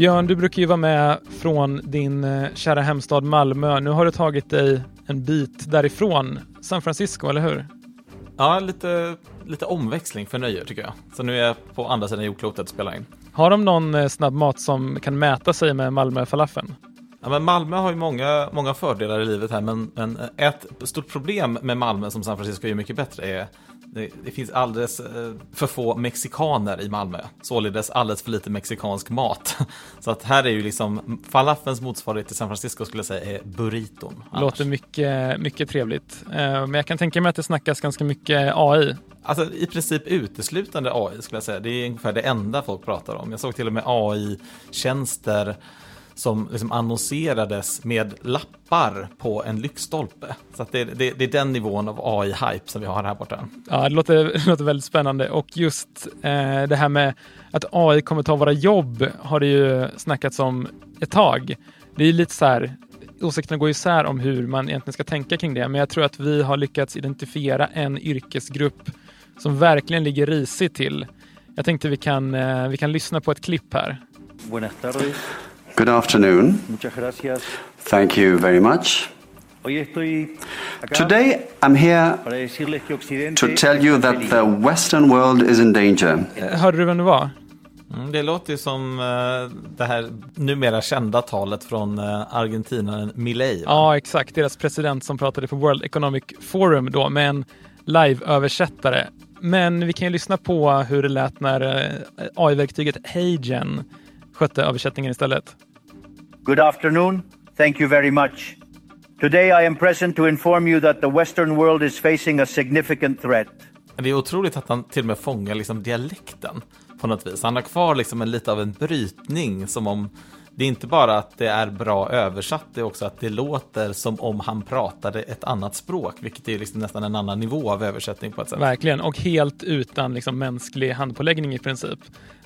Björn, du brukar ju vara med från din eh, kära hemstad Malmö. Nu har du tagit dig en bit därifrån, San Francisco, eller hur? Ja, lite, lite omväxling för nöje tycker jag. Så nu är jag på andra sidan jordklotet och spelar in. Har de någon eh, snabb mat som kan mäta sig med Malmö-falafeln? Ja, men Malmö har ju många, många fördelar i livet här, men, men ett stort problem med Malmö som San Francisco är mycket bättre är det, det finns alldeles eh, för få mexikaner i Malmö, således alldeles för lite mexikansk mat. Så att här är ju liksom falafelns motsvarighet till San Francisco skulle jag säga är burriton. annars. Låter mycket, mycket trevligt. Eh, Men jag kan tänka mig att det snackas ganska mycket AI. Alltså i princip uteslutande AI skulle jag säga. Det är ungefär det enda folk pratar om. Jag såg till och med AI-tjänster som liksom annonserades med lappar på en lyktstolpe. Så att det, det, det är den nivån av AI-hype som vi har här borta. Ja, det låter, det låter väldigt spännande och just eh, det här med att AI kommer ta våra jobb har det ju snackats om ett tag. Det är lite så här, åsikterna går isär om hur man egentligen ska tänka kring det, men jag tror att vi har lyckats identifiera en yrkesgrupp som verkligen ligger risigt till. Jag tänkte vi kan, eh, vi kan lyssna på ett klipp här. Buenas tardes, Good afternoon. muchas gracias. Thank you very much. Hoy estoy acá Today I'm here to tell you that the Western world is in danger. Eh, Hörde du vem det var? Mm, det låter ju som eh, det här numera kända talet från eh, argentinaren Milei. Ja, exakt. Deras president som pratade på World Economic Forum då med en live-översättare. Men vi kan ju lyssna på hur det lät när eh, AI-verktyget HeyGen skötte översättningen istället. Good afternoon. Thank you very much. Today I am present to inform you that the Western world is facing a significant threat. Det är otroligt att han till och med fångar liksom dialekten på något vis. Han har kvar liksom en, lite av en brytning som om det är inte bara att det är bra översatt, det är också att det låter som om han pratade ett annat språk, vilket är liksom nästan en annan nivå av översättning på ett sätt. Verkligen, och helt utan liksom, mänsklig handpåläggning i princip.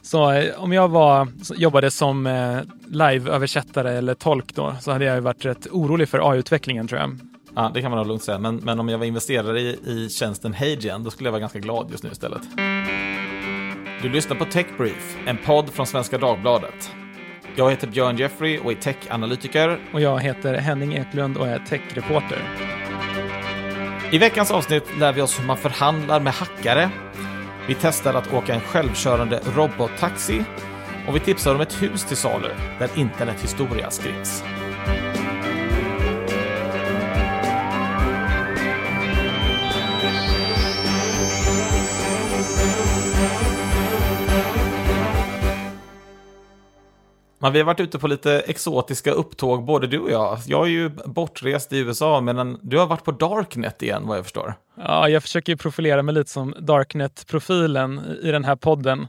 Så eh, om jag var, jobbade som eh, live-översättare eller tolk då, så hade jag varit rätt orolig för AI-utvecklingen tror jag. Ja, det kan man nog lugnt säga. Men, men om jag var investerare i, i tjänsten HeyGen, då skulle jag vara ganska glad just nu istället. Du lyssnar på Tech Brief, en podd från Svenska Dagbladet. Jag heter Björn Jeffrey och är tech-analytiker. Och jag heter Henning Eklund och är tech-reporter. I veckans avsnitt lär vi oss hur man förhandlar med hackare. Vi testar att åka en självkörande robottaxi. Och vi tipsar om ett hus till salu där internethistoria skrivs. Men vi har varit ute på lite exotiska upptåg, både du och jag. Jag är ju bortrest i USA, medan du har varit på Darknet igen, vad jag förstår. Ja, jag försöker ju profilera mig lite som Darknet-profilen i den här podden.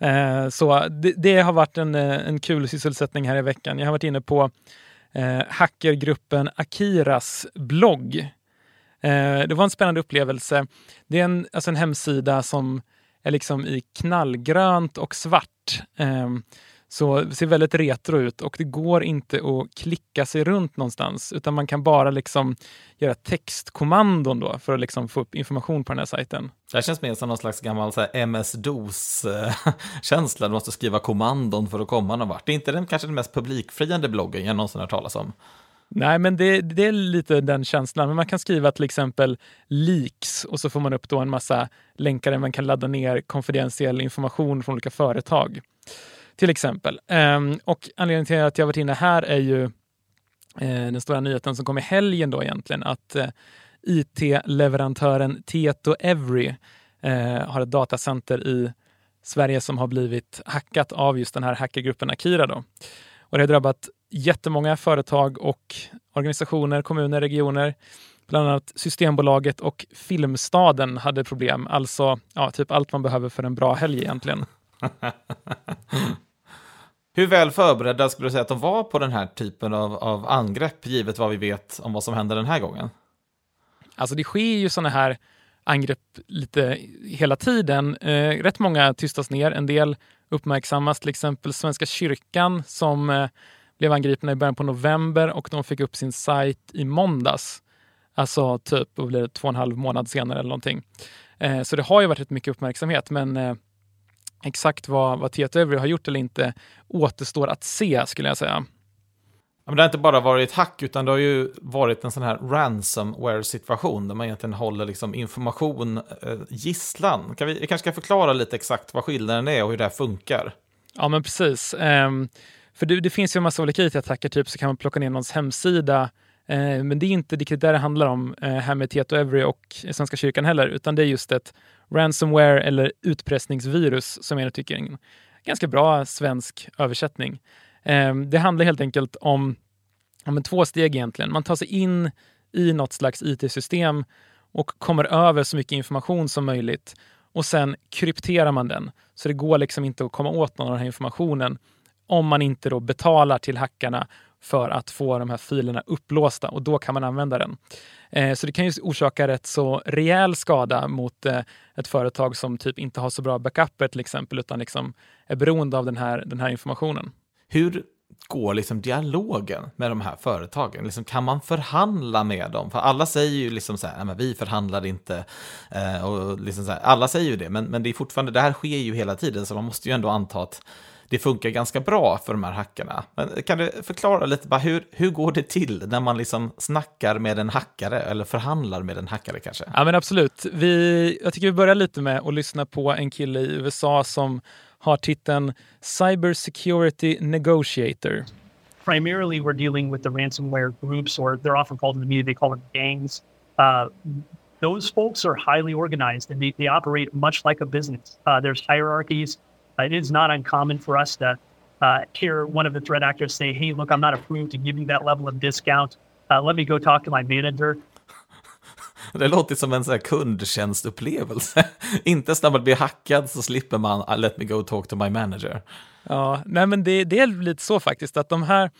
Eh, så det, det har varit en, eh, en kul sysselsättning här i veckan. Jag har varit inne på eh, hackergruppen Akiras blogg. Eh, det var en spännande upplevelse. Det är en, alltså en hemsida som är liksom i knallgrönt och svart. Ehm, Eh, så det ser väldigt retro ut och det går inte att klicka sig runt någonstans utan man kan bara liksom göra textkommandon då för att liksom få upp information på den här sajten. Det här känns mer som någon slags gammal MS-DOS-känsla. Du måste skriva kommandon för att komma någon vart. Det är inte den, kanske den mest publikfriande bloggen jag någonsin hört talas om. Nej, men det, det är lite den känslan. Men man kan skriva till exempel leaks och så får man upp då en massa länkar där man kan ladda ner konfidentiell information från olika företag. Till exempel. Ehm, och anledningen till att jag varit inne här är ju eh, den stora nyheten som kom i helgen då egentligen att eh, IT-leverantören Tieto Every eh, har ett datacenter i Sverige som har blivit hackat av just den här hackergruppen Akira. Då. Och det har drabbat jättemånga företag och organisationer, kommuner, regioner. Bland annat Systembolaget och Filmstaden hade problem. Alltså ja, typ allt man behöver för en bra helg egentligen. Hur väl förberedda skulle du säga att de var på den här typen av, av angrepp, givet vad vi vet om vad som händer den här gången? Alltså det sker ju sådana här angrepp lite hela tiden. Eh, rätt många tystas ner, en del uppmärksammas, till exempel Svenska kyrkan som eh, blev angripna i början på november och de fick upp sin sajt i måndags. Alltså typ vad blir det, två och en halv månad senare eller någonting. Eh, så det har ju varit rätt mycket uppmärksamhet men eh, Exakt vad, vad Tieto har gjort eller inte återstår att se skulle jag säga. Ja, men det har inte bara varit hack, utan det har ju varit en sån här ransomware-situation där man egentligen håller liksom information eh, gisslan. Kan vi, vi kanske ska förklara lite exakt vad skillnaden är och hur det här funkar? Ja, men precis. Um, för det, det, finns ju en massa olika IT-attacker, typ så kan man plocka ner någons hemsida Eh, men det är inte riktigt det det handlar om eh, här med Tieto Every och Svenska kyrkan heller, utan det är just ett ransomware eller utpressningsvirus som jag tycker är en ganska bra svensk översättning. Ehm, det handlar helt enkelt om, om två steg egentligen. Man tar sig in i något slags IT-system och kommer över så mycket information som möjligt och sen krypterar man den. Så det går liksom inte att komma åt någon av den här informationen om man inte då betalar till hackarna för att få de här filerna upplåsta och då kan man använda den. Eh, så det kan ju orsaka rätt så rejäl skada mot eh, ett företag som typ inte har så bra backuper till exempel utan liksom är beroende av den här, den här informationen. Hur går liksom dialogen med de här företagen? Liksom, kan man förhandla med dem? För alla säger ju liksom så här, men vi förhandlar inte. Eh, och liksom så här, alla säger ju det, men, men det är fortfarande, det här sker ju hela tiden, så man måste ju ändå anta att det funkar ganska bra för de här hackarna. Men kan du förklara lite, bara hur, hur går det till när man liksom snackar med en hackare eller förhandlar med en hackare kanske? Ja men absolut. Vi, jag tycker vi börjar lite med att lyssna på en kille i USA som har titeln Cyber Security Negotiator. Primarily we're dealing with the ransomware groups or they're often called in the media, they call them gangs. Uh, those folks are highly organized and they, they operate much like a business. Uh, there's hierarchies. It is not uncommon for us to uh, hear one of the threat actors say, hey, look, I'm not approved to give you that level of discount. Uh, let me go talk to my manager. Det låter som en sån här kundtjänstupplevelse. Inte när man blir hackad så slipper man uh, let me go talk to my manager. Ja, nej men det, det är lite så faktiskt att de här,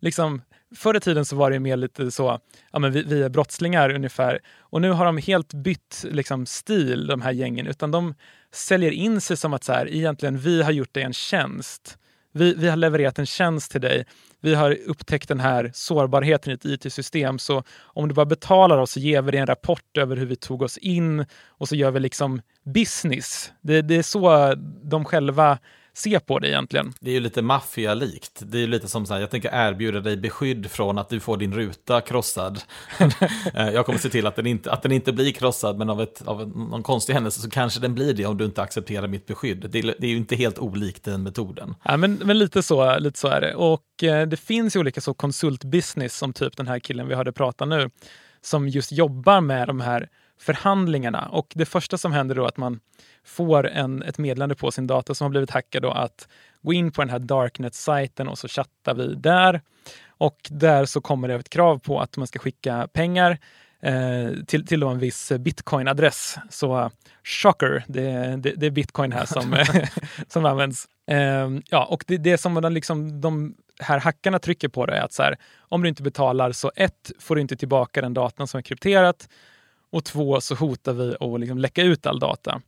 liksom, förr i tiden så var det mer lite så, ja men vi, vi är brottslingar ungefär. Och nu har de helt bytt liksom, stil, de här gängen, utan de säljer in sig som att så här, egentligen vi har gjort dig en tjänst. Vi, vi har levererat en tjänst till dig. Vi har upptäckt den här sårbarheten i ett IT-system. Så om du bara betalar oss så ger vi dig en rapport över hur vi tog oss in och så gör vi liksom business. Det, det är så de själva se på det egentligen. Det är ju lite maffialikt. Det är ju lite som så här, jag tänker erbjuda dig beskydd från att du får din ruta krossad. Eh, jag kommer se till att den inte, att den inte blir krossad, men av, ett, av någon konstig händelse så kanske den blir det om du inte accepterar mitt beskydd. Det är, det är ju inte helt olikt den metoden. Ja, men, men lite, så, lite så är det. Och eh, det finns ju olika så konsultbusiness som typ den här killen vi hörde prata nu, som just jobbar med de här förhandlingarna. Och det första som händer då är att man får en, ett meddelande på sin dator som har blivit hackad då att gå in på den här Darknet-sajten och så chattar vi där. Och där så kommer det ett krav på att man ska skicka pengar eh, till, till en viss bitcoin-adress. Så shocker, det, det, det, är bitcoin här som, som används. Eh, ja, och det, det som de, liksom, de här hackarna trycker på det är att så här, om du inte betalar så ett, får du inte tillbaka den datan som är krypterat och två, så hotar vi att liksom läcka ut all data.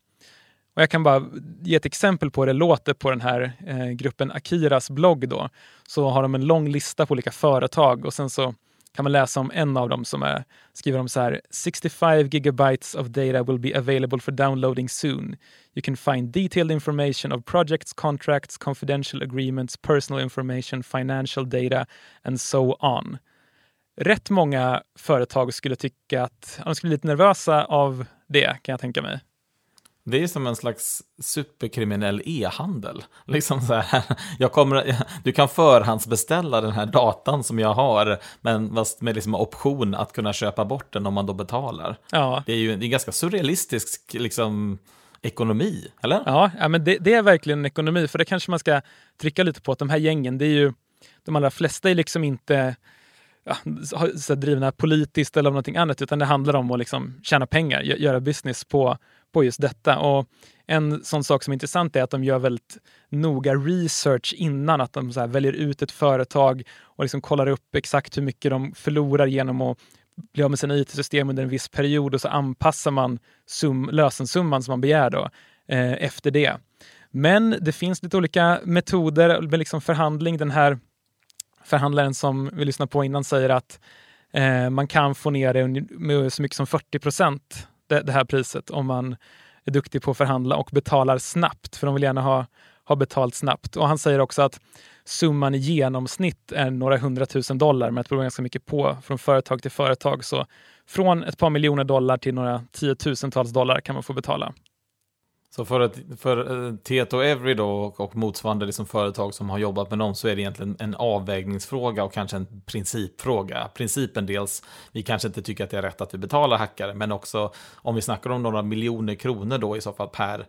Och jag kan bara ge ett exempel på hur det låter på den här eh, gruppen Akiras blogg. Då. Så har de en lång lista på olika företag och sen så kan man läsa om en av dem som är, skriver om så här 65 gigabytes of data will be available for downloading soon. You can find detailed information of projects, contracts, confidential agreements, personal information, financial data and so on. Rätt många företag skulle tycka att de skulle bli lite nervösa av det kan jag tänka mig. Det är som en slags superkriminell e-handel. Liksom så här, jag kommer, du kan förhandsbeställa den här datan som jag har, men med liksom option att kunna köpa bort den om man då betalar. Ja. Det är ju en ganska surrealistisk liksom, ekonomi, eller? Ja, ja men det, det, är verkligen en ekonomi, för det kanske man ska trycka lite på att de här gängen, det är ju, de allra flesta är liksom inte ja, så drivna politiskt eller av någonting annat, utan det handlar om att liksom tjäna pengar, göra business på på just detta. Och en sån sak som är intressant är att de gör väldigt noga research innan, att de så väljer ut ett företag och liksom kollar upp exakt hur mycket de förlorar genom att bli av med sina IT-system under en viss period och så anpassar man sum, lösensumman som man begär då, eh, efter det. Men det finns lite olika metoder med liksom förhandling. Den här förhandlaren som vi lyssnade på innan säger att eh, man kan få ner det med så mycket som 40 procent det, det här priset om man är duktig på att förhandla och betalar snabbt, för de vill gärna ha, ha betalt snabbt. Och han säger också att summan i genomsnitt är några hundratusen dollar, men att det beror ganska mycket på från företag till företag. Så från ett par miljoner dollar till några tiotusentals dollar kan man få betala. Så för, ett, för eh, Tieto Every då och, och motsvarande liksom företag som har jobbat med dem så är det egentligen en avvägningsfråga och kanske en principfråga. Principen dels, vi kanske inte tycker att det är rätt att vi betalar hackare, men också om vi snackar om några miljoner kronor då i så fall per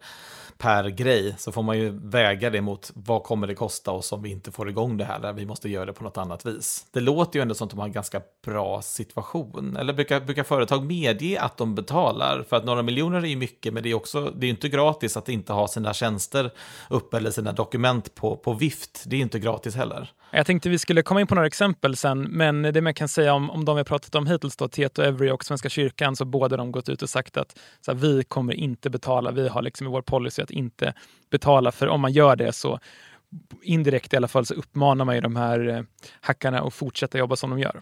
per grej så får man ju väga det mot vad kommer det kosta oss om vi inte får igång det här, där vi måste göra det på något annat vis. Det låter ju ändå som att de har en ganska bra situation. Eller brukar, brukar företag medge att de betalar? För att några miljoner är ju mycket, men det är också, det är inte gratis att inte ha sina tjänster uppe eller sina dokument på, på vift. Det är inte gratis heller. Jag tänkte vi skulle komma in på några exempel sen, men det man kan säga om, om de vi pratat om hittills, då, Tieto Every och Svenska kyrkan, så båda de gått ut och sagt att så här, vi kommer inte betala. Vi har liksom i vår policy att inte betala, för om man gör det så indirekt i alla fall så uppmanar man ju de här eh, hackarna att fortsätta jobba som de gör.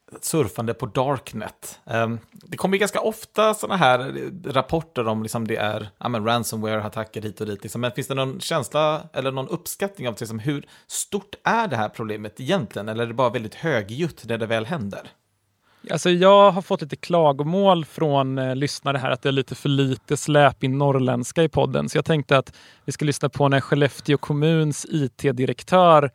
surfande på Darknet. Ehm, det kommer ganska ofta sådana här rapporter om liksom det är ja, ransomware-attacker hit och dit. Liksom. Men finns det någon känsla eller någon uppskattning av liksom, hur stort är det här problemet egentligen? Eller är det bara väldigt högljutt när det väl händer? Alltså jag har fått lite klagomål från eh, lyssnare här att det är lite för lite släp i norrländska i podden. Så jag tänkte att vi ska lyssna på när Skellefteå kommuns IT-direktör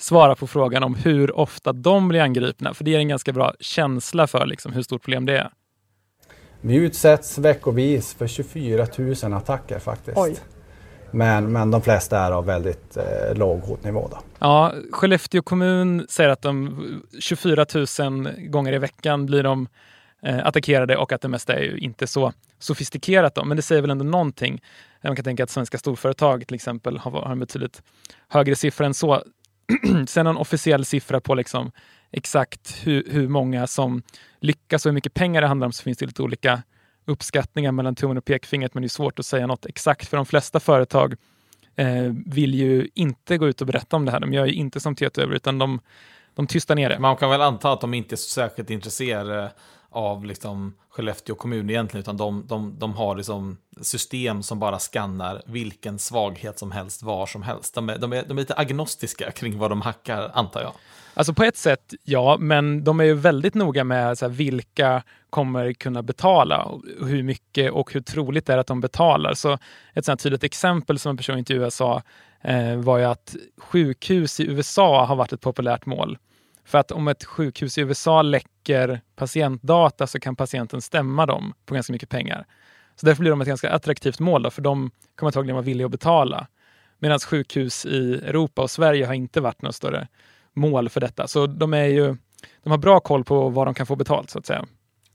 svara på frågan om hur ofta de blir angripna. För det ger en ganska bra känsla för liksom hur stort problem det är. Vi utsätts veckovis för 24 000 attacker faktiskt. Oj. Men, men de flesta är av väldigt eh, låg hotnivå. Då. Ja, Skellefteå kommun säger att de 24 000 gånger i veckan blir de eh, attackerade och att det mesta är ju inte så sofistikerat. Då. Men det säger väl ändå någonting. Man kan tänka att svenska storföretag till exempel har, har en betydligt högre siffra än så. Sen en officiell siffra på liksom exakt hur, hur många som lyckas och hur mycket pengar det handlar om så finns det lite olika uppskattningar mellan tummen och pekfingret men det är svårt att säga något exakt för de flesta företag eh, vill ju inte gå ut och berätta om det här. De gör ju inte som Tieto utan de, de tystar ner det. Man kan väl anta att de inte är särskilt intresserade av liksom Skellefteå kommun egentligen, utan de, de, de har liksom system som bara skannar vilken svaghet som helst var som helst. De är, de är, de är lite agnostiska kring vad de hackar, antar jag. Alltså på ett sätt, ja, men de är ju väldigt noga med så här, vilka kommer kunna betala hur mycket och hur troligt det är att de betalar. Så ett sånt tydligt exempel som en person intervjuade sa eh, var ju att sjukhus i USA har varit ett populärt mål. För att om ett sjukhus i USA läcker patientdata så kan patienten stämma dem på ganska mycket pengar. Så därför blir de ett ganska attraktivt mål, då, för de kommer antagligen vara villiga att betala. Medan sjukhus i Europa och Sverige har inte varit något större mål för detta. Så de, är ju, de har bra koll på vad de kan få betalt så att säga.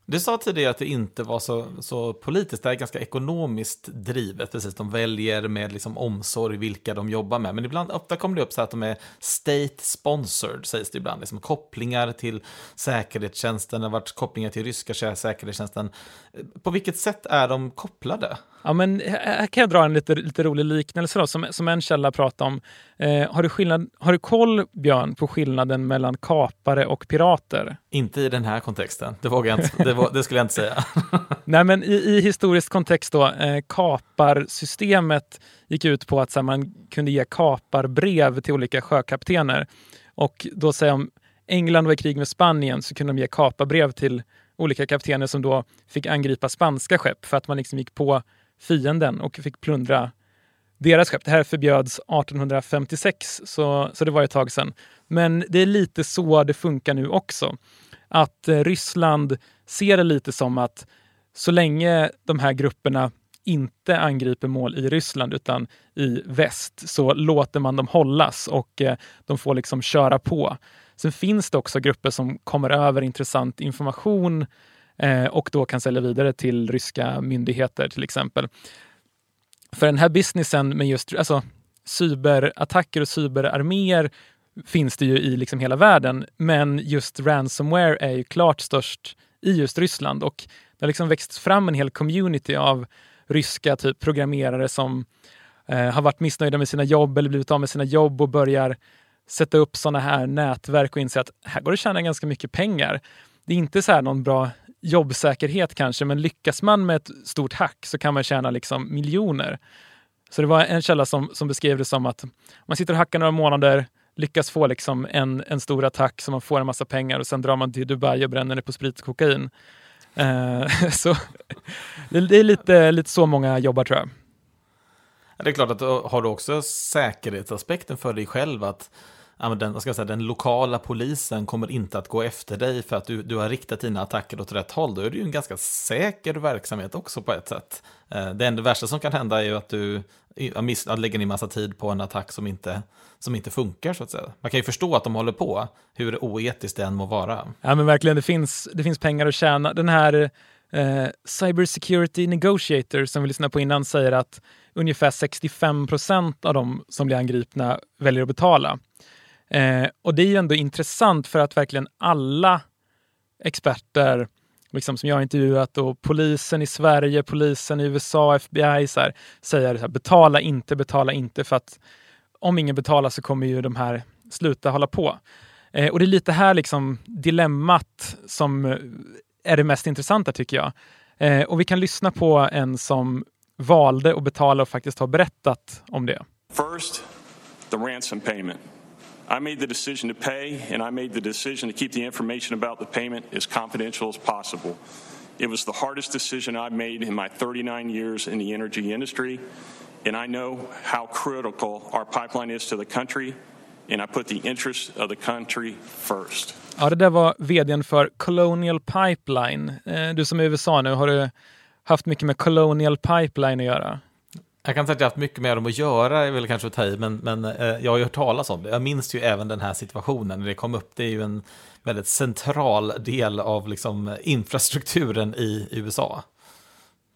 Du sa tidigare att det inte var så, så politiskt, det är ganska ekonomiskt drivet. Precis, de väljer med liksom omsorg vilka de jobbar med. Men ibland, ofta kommer det upp så att de är state sponsored, sägs det ibland. Liksom kopplingar till säkerhetstjänsten, det har varit kopplingar till ryska säkerhetstjänsten. På vilket sätt är de kopplade? Ja, men här kan jag dra en lite, lite rolig liknelse då, som, som en källa pratar om. Eh, har, du skillnad, har du koll, Björn, på skillnaden mellan kapare och pirater? Inte i den här kontexten, det, vågar inte, det, det skulle jag inte säga. Nej, men i, i historisk kontext då, eh, kaparsystemet gick ut på att så här, man kunde ge kaparbrev till olika sjökaptener. Och då säger om England var i krig med Spanien så kunde de ge kaparbrev till olika kaptener som då fick angripa spanska skepp för att man liksom gick på fienden och fick plundra deras skepp. Det här förbjöds 1856, så, så det var ett tag sedan. Men det är lite så det funkar nu också. Att eh, Ryssland ser det lite som att så länge de här grupperna inte angriper mål i Ryssland utan i väst så låter man dem hållas och eh, de får liksom köra på. Sen finns det också grupper som kommer över intressant information eh, och då kan sälja vidare till ryska myndigheter till exempel. För den här businessen med just alltså, cyberattacker och cyberarméer finns det ju i liksom hela världen. Men just ransomware är ju klart störst i just Ryssland och det har liksom växt fram en hel community av ryska typ programmerare som eh, har varit missnöjda med sina jobb eller blivit av med sina jobb och börjar sätta upp sådana här nätverk och inse att här går det att tjäna ganska mycket pengar. Det är inte så här någon bra jobbsäkerhet kanske, men lyckas man med ett stort hack så kan man tjäna liksom miljoner. Så det var en källa som, som beskrev det som att man sitter och hackar några månader, lyckas få liksom en, en stor attack så man får en massa pengar och sen drar man till Dubai och bränner det på sprit och kokain. Eh, så det, det, är lite, lite så många jobbar tror jag. Det är klart att har du också säkerhetsaspekten för dig själv att den, vad ska jag säga, den lokala polisen kommer inte att gå efter dig för att du, du har riktat dina attacker åt rätt håll. Då är det ju en ganska säker verksamhet också på ett sätt. Eh, det enda värsta som kan hända är ju att du lägger ner massa tid på en attack som inte, som inte funkar så att säga. Man kan ju förstå att de håller på, hur oetiskt det än må vara. Ja men verkligen, det finns, det finns pengar att tjäna. Den här eh, Cyber Security Negotiator som vi lyssnade på innan säger att ungefär 65 procent av de som blir angripna väljer att betala. Eh, och det är ju ändå intressant för att verkligen alla experter liksom, som jag har intervjuat och polisen i Sverige, polisen i USA, FBI så här, säger så här, betala inte, betala inte för att om ingen betalar så kommer ju de här sluta hålla på. Eh, och det är lite här liksom dilemmat som eh, är det mest intressanta tycker jag. Eh, och vi kan lyssna på en som valde att betala och faktiskt har berättat om det. First, the ransom payment. I made the decision to pay, and I made the decision to keep the information about the payment as confidential as possible. It was the hardest decision I've made in my 39 years in the energy industry, and I know how critical our pipeline is to the country, and I put the interest of the country first. Ja, det där var vdn för Colonial Pipeline. Eh, du som är i USA nu, har du haft mycket med Colonial Pipeline att göra? Jag kan säga att jag har haft mycket med dem att göra, är väl kanske att ta i, men, men eh, jag har ju hört talas om det. Jag minns ju även den här situationen när det kom upp. Det är ju en väldigt central del av liksom, infrastrukturen i USA.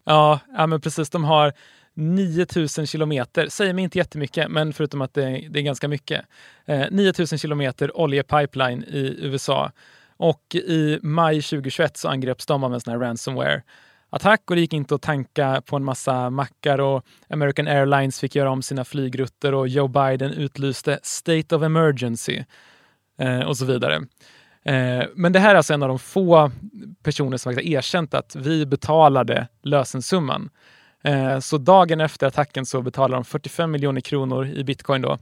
Ja, ja, men precis. De har 9000 kilometer, säger mig inte jättemycket, men förutom att det, det är ganska mycket. Eh, 9000 kilometer oljepipeline i USA. Och i maj 2021 så angreps de av en sån här ransomware attack och det gick inte att tanka på en massa mackar och American Airlines fick göra om sina flygrutter och Joe Biden utlyste State of Emergency eh, och så vidare. Eh, men det här är alltså en av de få personer som faktiskt erkänt att vi betalade lösensumman. Eh, så dagen efter attacken så betalade de 45 miljoner kronor i bitcoin då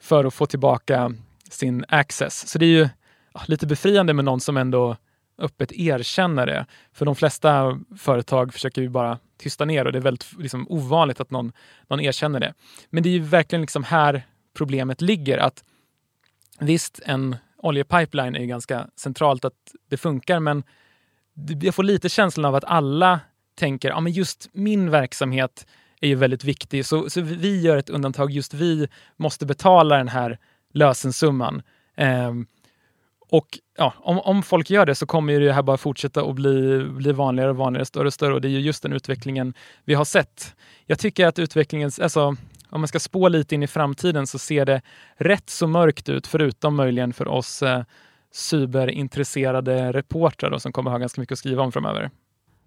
för att få tillbaka sin access. Så det är ju lite befriande med någon som ändå öppet erkänna det. För de flesta företag försöker ju bara tysta ner och det är väldigt liksom, ovanligt att någon, någon erkänner det. Men det är ju verkligen liksom här problemet ligger. att Visst, en oljepipeline är ju ganska centralt att det funkar, men jag får lite känslan av att alla tänker ja, men just min verksamhet är ju väldigt viktig, så, så vi gör ett undantag. Just vi måste betala den här lösensumman. Um, och ja, om, om folk gör det så kommer det här bara fortsätta att bli, bli vanligare och vanligare, större och större. Och det är ju just den utvecklingen vi har sett. Jag tycker att utvecklingen, alltså, om man ska spå lite in i framtiden så ser det rätt så mörkt ut, förutom möjligen för oss eh, cyberintresserade reportrar som kommer ha ganska mycket att skriva om framöver.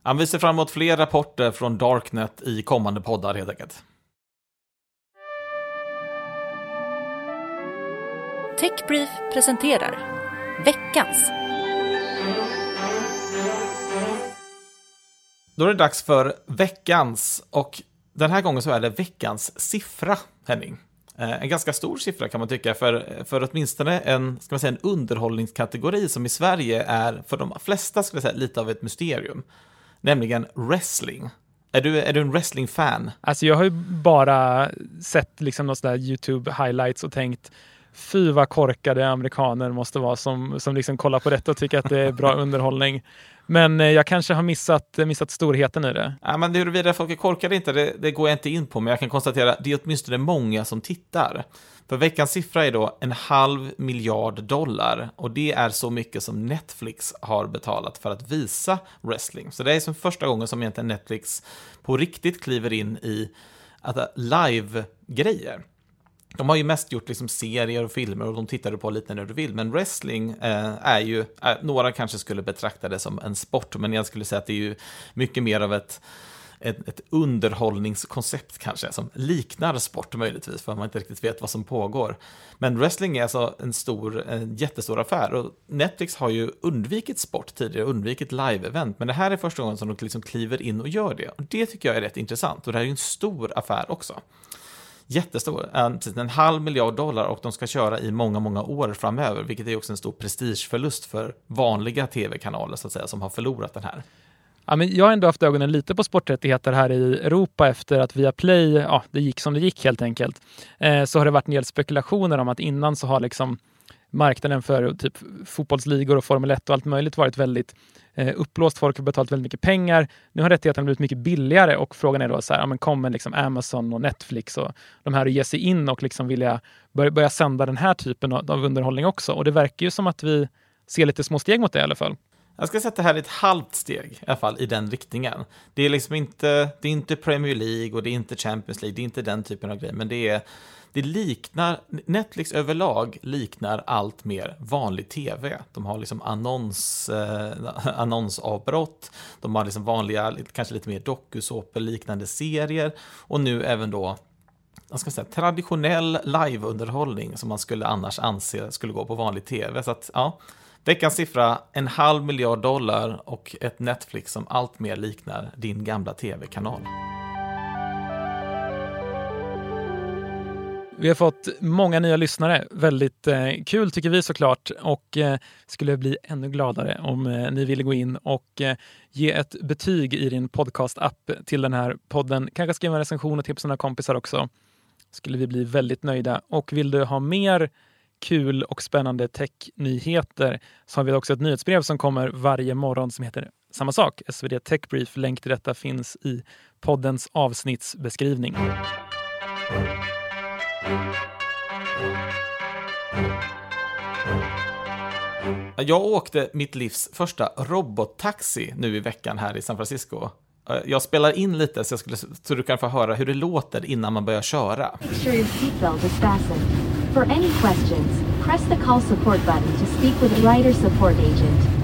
Ja, vi ser fram emot fler rapporter från Darknet i kommande poddar helt enkelt. Techbrief presenterar veckans. Då är det dags för veckans och den här gången så är det veckans siffra, Henning. Eh, en ganska stor siffra kan man tycka för, för åtminstone en, ska man säga, en underhållningskategori som i Sverige är för de flesta ska säga, lite av ett mysterium. Nämligen wrestling. Är du, är du en wrestling-fan? Alltså jag har ju bara sett liksom något sådär YouTube highlights och tänkt fy vad korkade amerikaner måste vara som, som liksom kollar på detta och tycker att det är bra underhållning. Men eh, jag kanske har missat, missat storheten i det. Ja, men huruvida folk är korkade inte, det, det går jag inte in på, men jag kan konstatera att det är åtminstone många som tittar. För veckans siffra är då en halv miljard dollar och det är så mycket som Netflix har betalat för att visa wrestling. Så det är som första gången som egentligen Netflix på riktigt kliver in i live-grejer. De har ju mest gjort liksom serier och filmer och de tittar du på lite när du vill. Men wrestling eh, är ju, eh, några kanske skulle betrakta det som en sport, men jag skulle säga att det är ju mycket mer av ett ett, ett underhållningskoncept kanske, som liknar sport möjligtvis, för man inte riktigt vet vad som pågår. Men wrestling är alltså en stor, en jättestor affär och Netflix har ju undvikit sport tidigare, undvikit live-event, men det här är första gången som de liksom kliver in och gör det. Och det tycker jag är rätt intressant och det här är ju en stor affär också jättestor, en, en halv miljard dollar och de ska köra i många, många år framöver, vilket är också en stor prestigeförlust för vanliga tv-kanaler så att säga, som har förlorat den här. Ja, men jag har ändå haft ögonen lite på sporträttigheter här i Europa efter att Viaplay, ja, det gick som det gick helt enkelt. Eh, så har det varit en del spekulationer om att innan så har liksom marknaden för typ fotbollsligor och Formel 1 och allt möjligt varit väldigt eh, uppblåst. Folk har betalat väldigt mycket pengar. Nu har rättigheterna blivit mycket billigare och frågan är då så här, ja, men kommer liksom Amazon och Netflix och de här att ge sig in och liksom vilja börja, börja sända den här typen av, av underhållning också? Och det verkar ju som att vi ser lite små steg mot det i alla fall. Jag ska sätta här ett halvt steg i alla fall i den riktningen. Det är liksom inte, det är inte Premier League och det är inte Champions League, det är inte den typen av grejer, men det är det liknar, Netflix överlag liknar allt mer vanlig tv. De har liksom annons, eh, annonsavbrott, de har liksom vanliga, kanske lite mer dokusåpor liknande serier och nu även då jag ska säga, traditionell liveunderhållning som man skulle annars anse skulle gå på vanlig tv. Så att, ja, Veckans siffra, en halv miljard dollar och ett Netflix som allt mer liknar din gamla tv-kanal. Vi har fått många nya lyssnare. Väldigt eh, kul tycker vi såklart och eh, skulle bli ännu gladare om eh, ni ville gå in och eh, ge ett betyg i din podcast-app till den här podden. Kanske skriva en recension och tipsa några kompisar också. Skulle vi bli väldigt nöjda. Och vill du ha mer kul och spännande technyheter så har vi också ett nyhetsbrev som kommer varje morgon som heter samma sak, SvD Tech Brief. Länk till detta finns i poddens avsnittsbeskrivning. Jag åkte mitt livs första robottaxi nu i veckan här i San Francisco. Eh, jag spelar in lite så, jag skulle, så du kan få höra hur det låter innan man börjar köra. For any questions, press the call support button to speak with rider support agent.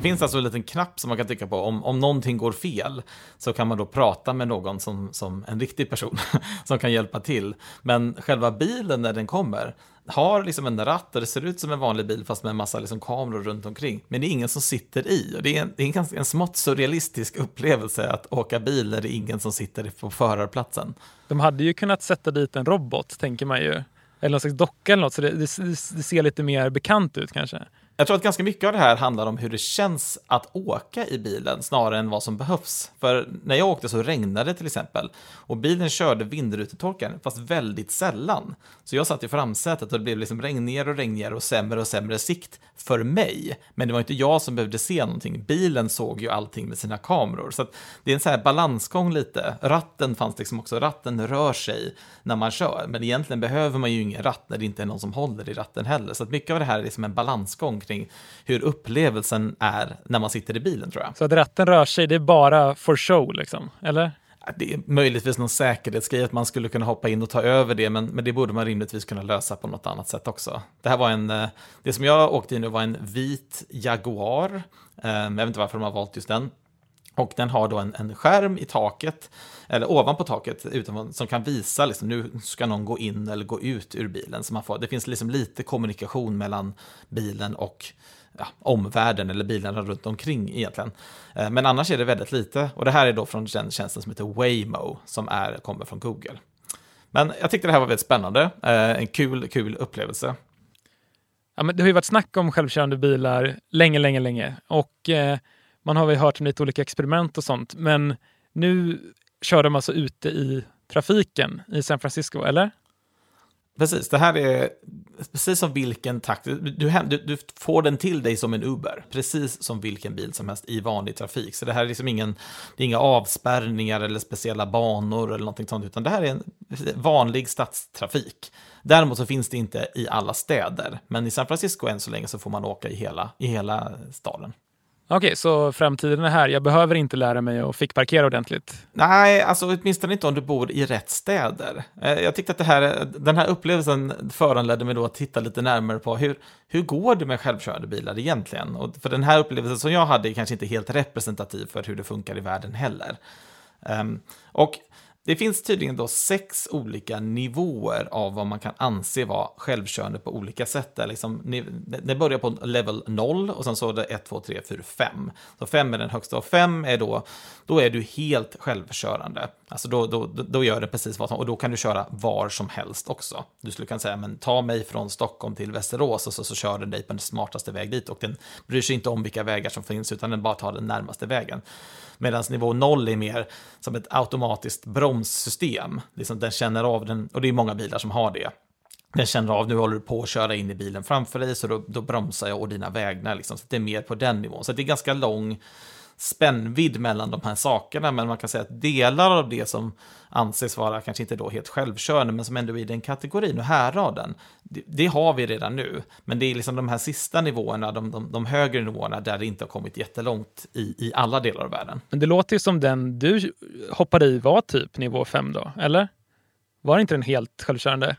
Det finns alltså en liten knapp som man kan trycka på. Om, om någonting går fel så kan man då prata med någon som, som en riktig person som kan hjälpa till. Men själva bilen när den kommer har liksom en ratt och det ser ut som en vanlig bil fast med en massa liksom kameror runt omkring. Men det är ingen som sitter i. Och det är en, det är en, ganska, en smått surrealistisk upplevelse att åka bil när det är ingen som sitter på förarplatsen. De hade ju kunnat sätta dit en robot, tänker man ju eller någon slags docka eller något, så det, det, det, ser lite mer bekant ut kanske. Jag tror att ganska mycket av det här handlar om hur det känns att åka i bilen snarare än vad som behövs. För när jag åkte så regnade det till exempel och bilen körde vindrutetorkaren fast väldigt sällan. Så jag satt i framsätet och det blev liksom regnigare och regnigare och sämre och sämre sikt för mig. Men det var inte jag som behövde se någonting. Bilen såg ju allting med sina kameror. Så det är en sån här balansgång lite. Ratten fanns liksom också. Ratten rör sig när man kör, men egentligen behöver man ju ingen ratt när det inte är någon som håller i ratten heller. Så mycket av det här är liksom en balansgång kring hur upplevelsen är när man sitter i bilen tror jag. Så att ratten rör sig, det är bara for show liksom, eller? Det är möjligtvis någon säkerhetsgrej att man skulle kunna hoppa in och ta över det, men, men det borde man rimligtvis kunna lösa på något annat sätt också. Det här var en, eh, det som jag åkte in i var en vit Jaguar. Eh, jag vet inte varför de har valt just den. Och den har då en, en skärm i taket, eller ovanpå taket, utan, som kan visa liksom, nu ska någon gå in eller gå ut ur bilen. Så man får, det finns liksom lite kommunikation mellan bilen och ja, omvärlden eller bilarna runt omkring egentligen. Eh, men annars är det väldigt lite. Och det här är då från den tjänsten som heter Waymo, som är, kommer från Google. Men jag tyckte det här var väldigt spännande. Eh, en kul, kul upplevelse. Ja, men det har ju varit snack om självkörande bilar länge, länge, länge. Och eh, man har väl hört om lite olika experiment och sånt. Men nu kör de alltså ute i trafiken i San Francisco, eller? Precis, det här är precis som vilken taxi. Du, du, du, får den till dig som en Uber, precis som vilken bil som helst i vanlig trafik. Så det här är liksom ingen, det är inga avspärrningar eller speciella banor eller någonting sånt, utan det här är en vanlig stadstrafik. Däremot så finns det inte i alla städer, men i San Francisco än så länge så får man åka i hela, i hela staden. Okej, okay, så framtiden är här. Jag behöver inte lära mig att fickparkera ordentligt? Nej, alltså åtminstone inte om du bor i rätt städer. Eh, jag tyckte att det här, den här upplevelsen föranledde mig då att titta lite närmare på hur, hur går det med självkörande bilar egentligen? Och för den här upplevelsen som jag hade är kanske inte helt representativ för hur det funkar i världen heller. Um, och det finns tydligen då sex olika nivåer av vad man kan anse vara självkörande på olika sätt. Där liksom, det börjar på level 0 och sen så är det 1, 2, 3, 4, 5. Så 5 är den högsta och 5 är då, då är du helt självkörande. Alltså då, då, då gör det precis vad som, och då kan du köra var som helst också. Du skulle kunna säga, men ta mig från Stockholm till Västerås och så, så kör den dig på den smartaste väg dit och den bryr sig inte om vilka vägar som finns utan den bara tar den närmaste vägen. Medan nivå 0 är mer som ett automatiskt bromssystem. Liksom den känner av den, och det är många bilar som har det. Den känner av, nu håller du på att köra in i bilen framför dig, så då, då bromsar jag och dina vägnar. Liksom. Så det är mer på den nivån. Så det är ganska lång spännvidd mellan de här sakerna, men man kan säga att delar av det som anses vara kanske inte då helt självkörande, men som ändå är i den kategorin och härraden, det, det, har vi redan nu. Men det är liksom de här sista nivåerna, de, de, de, högre nivåerna, där det inte har kommit jättelångt i, i alla delar av världen. Men det låter ju som den du hoppade i var typ nivå 5 då, eller? Var inte den helt självkörande?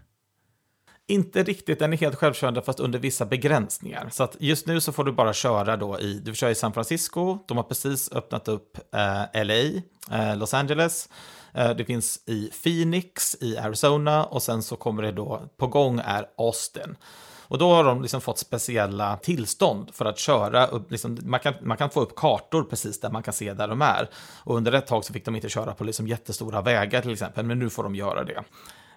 Inte riktigt, den är helt självkörande fast under vissa begränsningar. Så att just nu så får du bara köra då i, du får köra i San Francisco, de har precis öppnat upp eh, LA, eh, Los Angeles, eh, det finns i Phoenix i Arizona och sen så kommer det då, på gång är Austin. Och då har de liksom fått speciella tillstånd för att köra upp, liksom, man, kan, man kan få upp kartor precis där man kan se där de är. Och under ett tag så fick de inte köra på liksom jättestora vägar till exempel, men nu får de göra det.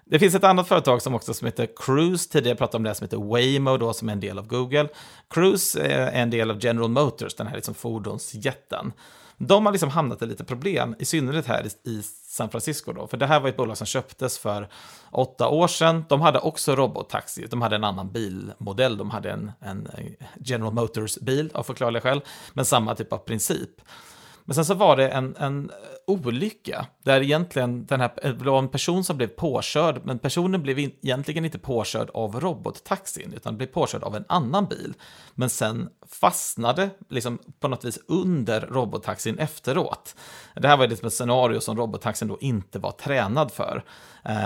Det finns ett annat företag som också som heter Cruise, tidigare pratade om det som heter Waymo då, som är en del av Google. Cruise är en del av General Motors, den här liksom fordonsjätten. De har liksom hamnat i lite problem, i synnerhet här i San Francisco då, för det här var ett bolag som köptes för åtta år sedan. De hade också robottaxi, de hade en annan bilmodell, de hade en, en General Motors-bil av förklarliga skäl, men samma typ av princip. Men sen så var det en, en olycka där egentligen den här, det var en person som blev påkörd, men personen blev egentligen inte påkörd av robottaxin, utan blev påkörd av en annan bil. Men sen fastnade liksom på något vis under robottaxin efteråt. Det här var liksom ett scenario som robottaxin då inte var tränad för.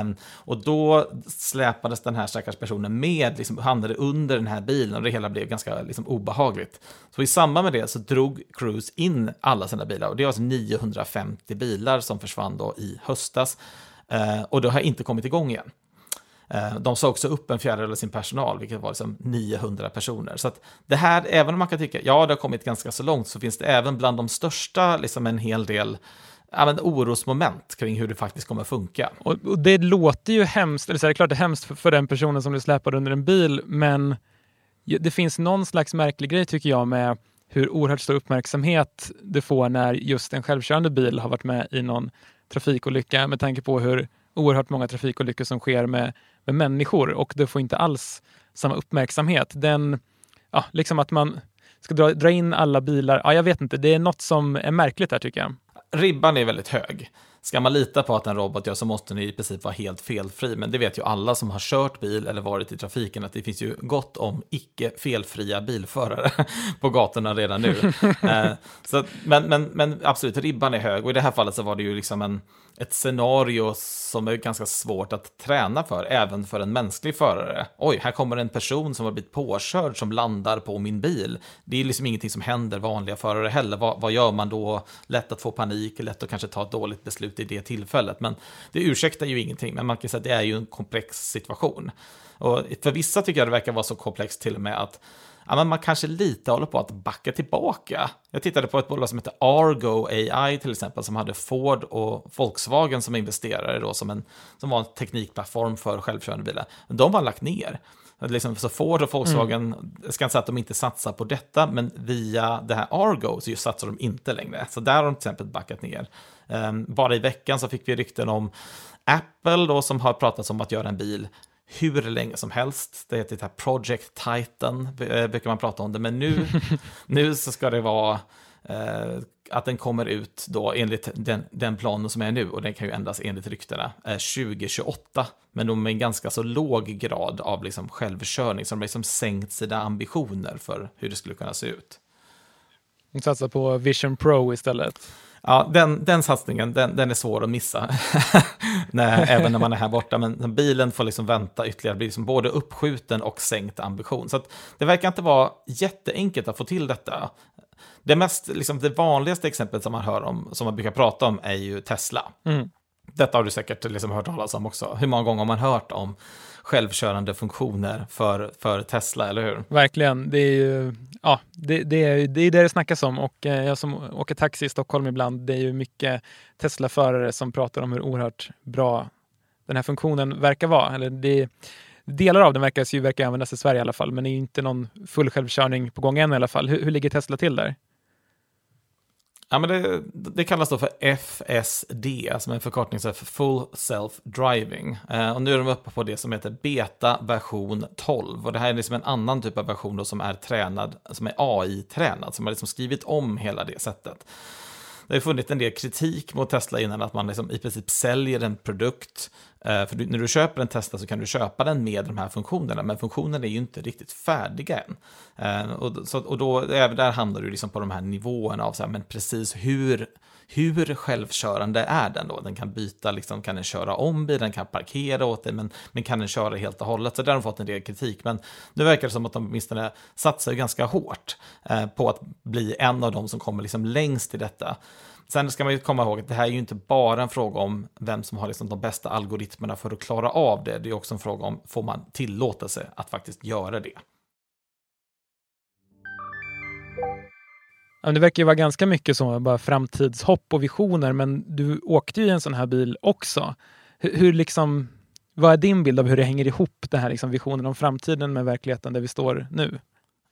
Um, och då släpades den här stackars personen med, liksom hamnade under den här bilen och det hela blev ganska liksom, obehagligt. Så i samband med det så drog Cruise in alla sina bilar och det var alltså 950 bilar som försvann då i höstas. Uh, och det har inte kommit igång igen. Eh, de sa också upp en fjärdedel av sin personal, vilket var liksom 900 personer. Så att det här, även om man kan tycka, ja, det har kommit ganska så långt, så finns det även bland de största liksom en hel del ja, men orosmoment kring hur det faktiskt kommer funka. Och, och det låter ju hemskt, eller så är det klart det är hemskt för, för den personen som blir släpad under en bil, men det finns någon slags märklig grej tycker jag med hur oerhört stor uppmärksamhet det får när just en självkörande bil har varit med i någon trafikolycka med tanke på hur oerhört många trafikolyckor som sker med, med människor och det får inte alls samma uppmärksamhet. Den, ja, liksom att man ska dra, dra in alla bilar, ja, jag vet inte, det är något som är märkligt där tycker jag ribban är väldigt hög. Ska man lita på att en robot gör så måste den i princip vara helt felfri. Men det vet ju alla som har kört bil eller varit i trafiken att det finns ju gott om icke felfria bilförare på gatorna redan nu. eh, så, men, men, men absolut, ribban är hög och i det här fallet så var det ju liksom en, ett scenario som är ganska svårt att träna för, även för en mänsklig förare. Oj, här kommer en person som har blivit påkörd som landar på min bil. Det är liksom ingenting som händer vanliga förare heller. Vad, vad gör man då? Lätt att få panik, lätt att kanske ta ett dåligt beslut i det tillfället. Men det ursäktar ju ingenting, men man kan säga att det är ju en komplex situation. Och för vissa tycker jag det verkar vara så komplext till och med att ja, men man kanske lite håller på att backa tillbaka. Jag tittade på ett bolag som heter Argo AI till exempel, som hade Ford och Volkswagen som investerare då, som, en, som var en teknikplattform för självkörande bilar. De har lagt ner. Liksom, så Ford och Volkswagen, mm. jag ska inte säga att de inte satsar på detta, men via det här Argo så satsar de inte längre. Så där har de till exempel backat ner. Um, bara i veckan så fick vi rykten om Apple då som har pratat om att göra en bil hur länge som helst. Det heter det här Project Titan, eh, brukar man prata om det. Men nu, nu så ska det vara eh, att den kommer ut då enligt den, den planen som är nu, och den kan ju ändras enligt ryktena, eh, 2028. Men de med en ganska så låg grad av liksom självkörning, så de har liksom sänkt sina ambitioner för hur det skulle kunna se ut. De satsar på Vision Pro istället. Ja, den, den satsningen, den, den är svår att missa, när, även när man är här borta. Men bilen får liksom vänta ytterligare, blir liksom både uppskjuten och sänkt ambition. Så det verkar inte vara jätteenkelt att få till detta. Det, mest, liksom, det vanligaste exemplet som man hör om, som man brukar prata om, är ju Tesla. Mm. Detta har du säkert liksom hört talas om också. Hur många gånger har man hört om självkörande funktioner för, för Tesla, eller hur? Verkligen. Det är ju ja, det, det, är, det är det det snackas om och eh, jag som åker taxi i Stockholm ibland, det är ju mycket Tesla-förare som pratar om hur oerhört bra den här funktionen verkar vara. Eller det, delar av den verkar ju verkar användas i Sverige i alla fall, men det är inte någon full självkörning på gång än i alla fall. Hur, hur ligger Tesla till där? Ja, men det, det, kallas då för FSD, alltså som är en förkortning för Full Self Driving. Eh, och nu är de uppe på det som heter Beta version 12. Och det här är liksom en annan typ av version då som är tränad, som är AI-tränad, som har liksom skrivit om hela det sättet. Det har funnits en del kritik mot Tesla innan, att man liksom i princip säljer en produkt. Eh, för för när du köper en Tesla så kan du köpa den med de här funktionerna, men funktionerna är ju inte riktigt färdiga än. Eh, och, så, och då, även där hamnar du liksom på de här nivåerna av så här, men precis hur hur självkörande är den då? Den kan byta, liksom, kan den köra om bilen, den kan parkera åt dig, men, men kan den köra helt och hållet? Så där har de fått en del kritik, men nu verkar det som att de åtminstone satsar ganska hårt eh, på att bli en av de som kommer liksom längst i detta. Sen ska man ju komma ihåg att det här är ju inte bara en fråga om vem som har liksom de bästa algoritmerna för att klara av det. Det är också en fråga om, får man tillåtelse att faktiskt göra det? Det verkar ju vara ganska mycket som bara framtidshopp och visioner, men du åkte ju i en sån här bil också. Hur, hur liksom, vad är din bild av hur det hänger ihop, den här liksom visionen om framtiden med verkligheten där vi står nu?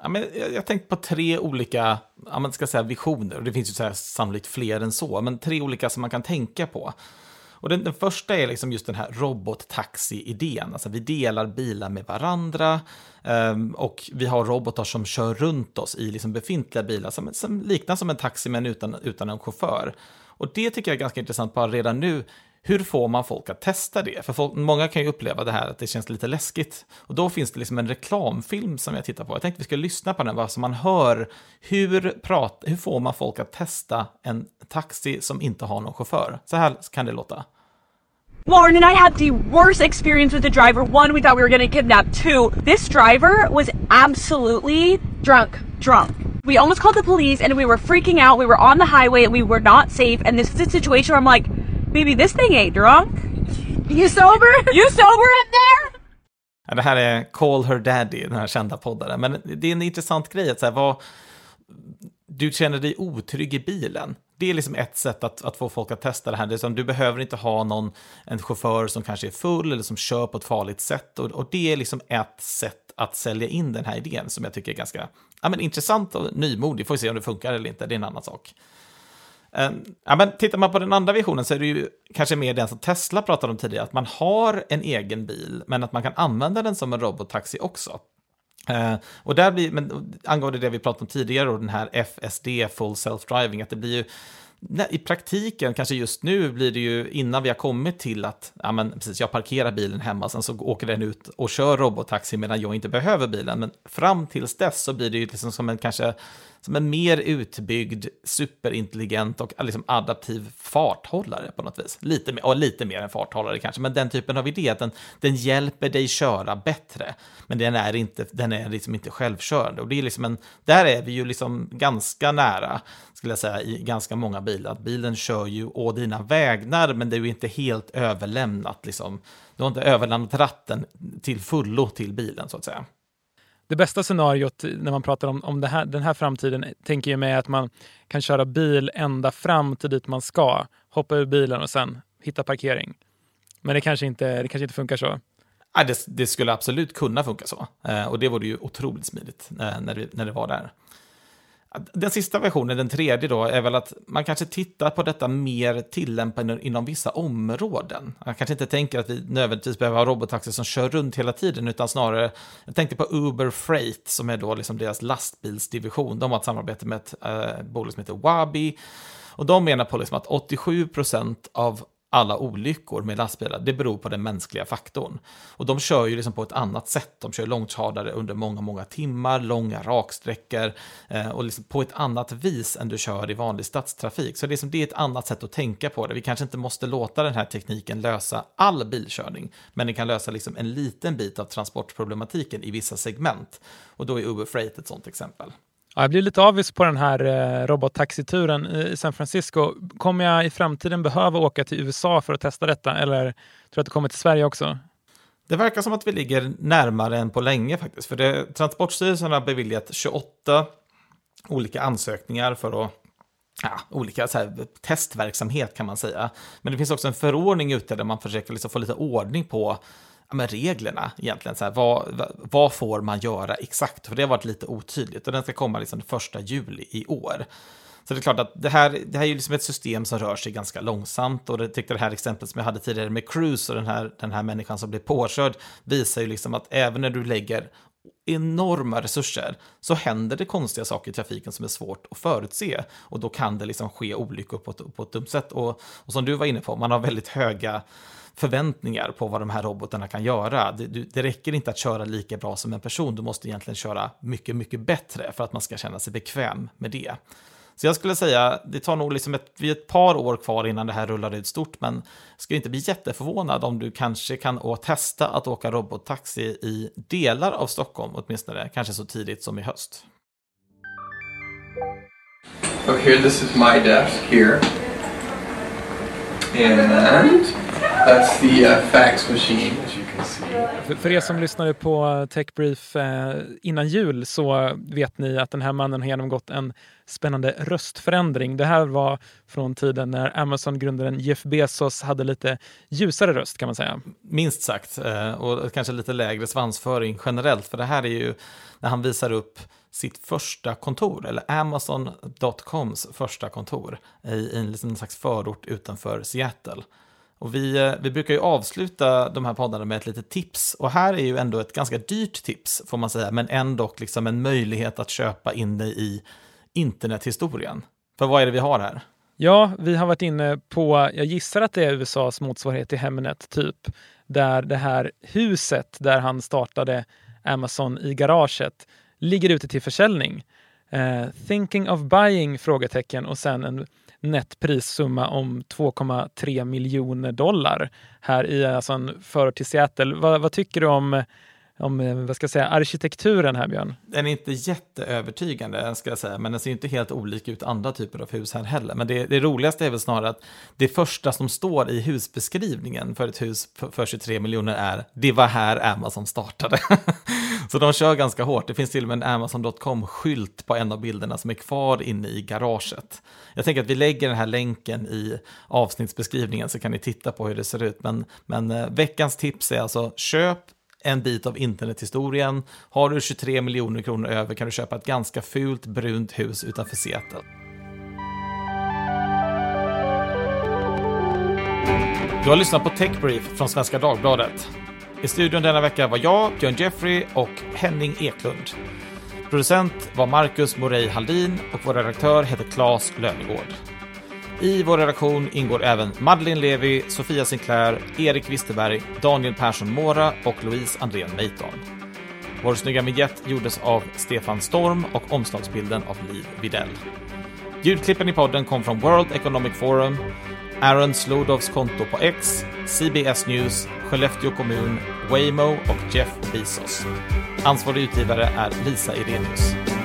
Ja, men jag, jag tänkte på tre olika ja, man ska säga visioner, och det finns ju så här, sannolikt fler än så, men tre olika som man kan tänka på. Och den, den första är liksom just den här robottaxi-idén. Alltså vi delar bilar med varandra um, och vi har robotar som kör runt oss i liksom befintliga bilar som, som liknar som en taxi men utan, utan en chaufför. Och det tycker jag är ganska intressant bara redan nu. Hur får man folk att testa det? För folk, många kan ju uppleva det här att det känns lite läskigt. Och då finns det liksom en reklamfilm som jag tittar på. Jag tänkte vi skulle lyssna på den, bara så man hör hur, prat, hur får man folk att testa en taxi som inte har någon chaufför. Så här kan det låta. Lauren and I had the worst experience with the driver. One, we thought we were getting kidnapped. Two, this driver was absolutely drunk. Drunk. We almost called the police and we were freaking out. We were on the highway and we were not safe. And this is a situation where I'm like, Baby, this thing ain't drunk. You sober? You sober up there? Ja, det här är Call Her Daddy, den här kända poddaren. Men det är en intressant grej att så vad, du känner dig otrygg i bilen. Det är liksom ett sätt att, att få folk att testa det här. Det är som, du behöver inte ha någon, en chaufför som kanske är full eller som kör på ett farligt sätt. Och, och det är liksom ett sätt att sälja in den här idén som jag tycker är ganska ja, men intressant och nymodig. Får vi se om det funkar eller inte, det är en annan sak. Ehm, ja, men tittar man på den andra visionen så är det ju kanske mer den som Tesla pratade om tidigare, att man har en egen bil, men att man kan använda den som en robottaxi också. Uh, och där blir, men angående det vi pratade om tidigare, och den här FSD, Full Self-Driving, att det blir ju nej, i praktiken, kanske just nu blir det ju innan vi har kommit till att ja, men precis, jag parkerar bilen hemma, sen så åker den ut och kör robottaxi medan jag inte behöver bilen. Men fram tills dess så blir det ju liksom som en kanske som en mer utbyggd, superintelligent och liksom adaptiv farthållare på något vis. Lite, mer, och lite mer än farthållare kanske, men den typen av idé, att den, den hjälper dig köra bättre. Men den är, inte, den är liksom inte självkörande. Och det är liksom en, där är vi ju liksom ganska nära, skulle jag säga, i ganska många bilar. Att bilen kör ju å dina vägnar, men det är ju inte helt överlämnat. Liksom. Du har inte överlämnat ratten till fullo till bilen, så att säga det bästa scenariot när man pratar om, om här, den här framtiden tänker jag mig att man kan köra bil ända fram till dit man ska, hoppa ur bilen och sen hitta parkering. Men det kanske inte, det kanske inte funkar så. Ja, det, det skulle absolut kunna funka så. Eh, och det vore ju otroligt smidigt eh, när, det, när det var där. Den sista versionen, den tredje då, är väl att man kanske tittar på detta mer tillämpat inom vissa områden. Man kanske inte tänker att vi nödvändigtvis behöver ha robottaxi som kör runt hela tiden, utan snarare, jag tänkte på Uber Freight, som är då liksom deras lastbilsdivision. De har ett samarbete med ett eh, bolag som heter Wabi. Och de menar på liksom att 87% av alla olyckor med lastbilar, det beror på den mänskliga faktorn. Och de kör ju liksom på ett annat sätt. De kör långtradare under många, många timmar, långa raksträckor eh, och liksom på ett annat vis än du kör i vanlig stadstrafik. Så det är, liksom, det är ett annat sätt att tänka på det. Vi kanske inte måste låta den här tekniken lösa all bilkörning, men den kan lösa liksom en liten bit av transportproblematiken i vissa segment. Och då är Uber Freight ett sådant exempel. Ja, jag blir lite avis på den här eh, robottaxituren i San Francisco. Kommer jag i framtiden behöva åka till USA för att testa detta eller tror du att det kommer till Sverige också? Det verkar som att vi ligger närmare än på länge faktiskt. För det, Transportstyrelsen har beviljat 28 olika ansökningar för att Ja, olika så här, testverksamhet kan man säga. Men det finns också en förordning ute där man försöker liksom få lite ordning på men reglerna egentligen. Så här, vad, vad får man göra exakt? För det har varit lite otydligt och den ska komma liksom den första juli i år. Så det är klart att det här, det här är ju liksom ett system som rör sig ganska långsamt och det tyckte det här exemplet som jag hade tidigare med Cruise och den här, den här människan som blev påkörd visar ju liksom att även när du lägger enorma resurser så händer det konstiga saker i trafiken som är svårt att förutse och då kan det liksom ske olyckor på ett, på ett dumt sätt. Och, och som du var inne på, man har väldigt höga förväntningar på vad de här robotarna kan göra. Det, det, räcker inte att köra lika bra som en person, du måste egentligen köra mycket, mycket bättre för att man ska känna sig bekväm med det. Så jag skulle säga, det tar nog liksom ett, vi ett par år kvar innan det här rullar ut stort, men jag skulle inte bli jätteförvånad om du kanske kan testa att åka robottaxi i delar av Stockholm, åtminstone kanske så tidigt som i höst. Okej, here, this is my desk here. And That's the uh, fax machine för, för er som lyssnade på eh, Techbrief eh, innan jul så vet ni att den här mannen har genomgått en spännande röstförändring. Det här var från tiden när Amazon-grundaren Jeff Bezos hade lite ljusare röst kan man säga. Minst sagt, eh, och kanske lite lägre svansföring generellt, för det här är ju när han visar upp sitt första kontor, eller Amazon.coms första kontor i en liten slags förort utanför Seattle. Och vi, eh, vi brukar ju avsluta de här poddarna med ett litet tips. Och här är ju ändå ett ganska dyrt tips, får man säga, men ändå liksom en möjlighet att köpa in dig i internethistorien. För vad är det vi har här? Ja, vi har varit inne på, jag gissar att det är USAs motsvarighet till Hemnet, typ. Där det här huset där han startade Amazon i garaget ligger ute till försäljning. Uh, thinking of buying? frågetecken och sen en nettprissumma om 2,3 miljoner dollar här i alltså en förort till Seattle. Vad, vad tycker du om om eh, vad ska jag säga, arkitekturen här, Björn? Den är inte jätteövertygande, ska jag säga, men den ser inte helt olik ut andra typer av hus här heller. Men det, det roligaste är väl snarare att det första som står i husbeskrivningen för ett hus för 23 miljoner är det var här Amazon startade. Så de kör ganska hårt. Det finns till och med en Amazon.com-skylt på en av bilderna som är kvar inne i garaget. Jag tänker att vi lägger den här länken i avsnittsbeskrivningen så kan ni titta på hur det ser ut. Men, men eh, veckans tips är alltså köp en bit av internethistorien. Har du 23 miljoner kronor över kan du köpa ett ganska fult brunt hus utanför Seattle. Du har lyssnat på Techbrief från Svenska Dagbladet. I studion denna vecka var jag, Björn Jeffrey och Henning Eklund. Producent var Marcus Morey Haldin och vår redaktör heter Claes Lönegård. I vår redaktion ingår även Madeleine Levi, Sofia Sinclair, Erik Wisterberg, Daniel Persson Mora och Louise Andrén Meiton. Vår snygga vignett gjordes av Stefan Storm och omslagsbilden av Liv Videll. Ljudklippen i podden kom från World Economic Forum, Aaron Slodovs konto på X, CBS News, Skellefteå kommun, Waymo och Jeff Bezos. Ansvarig utgivare är Lisa Irenius.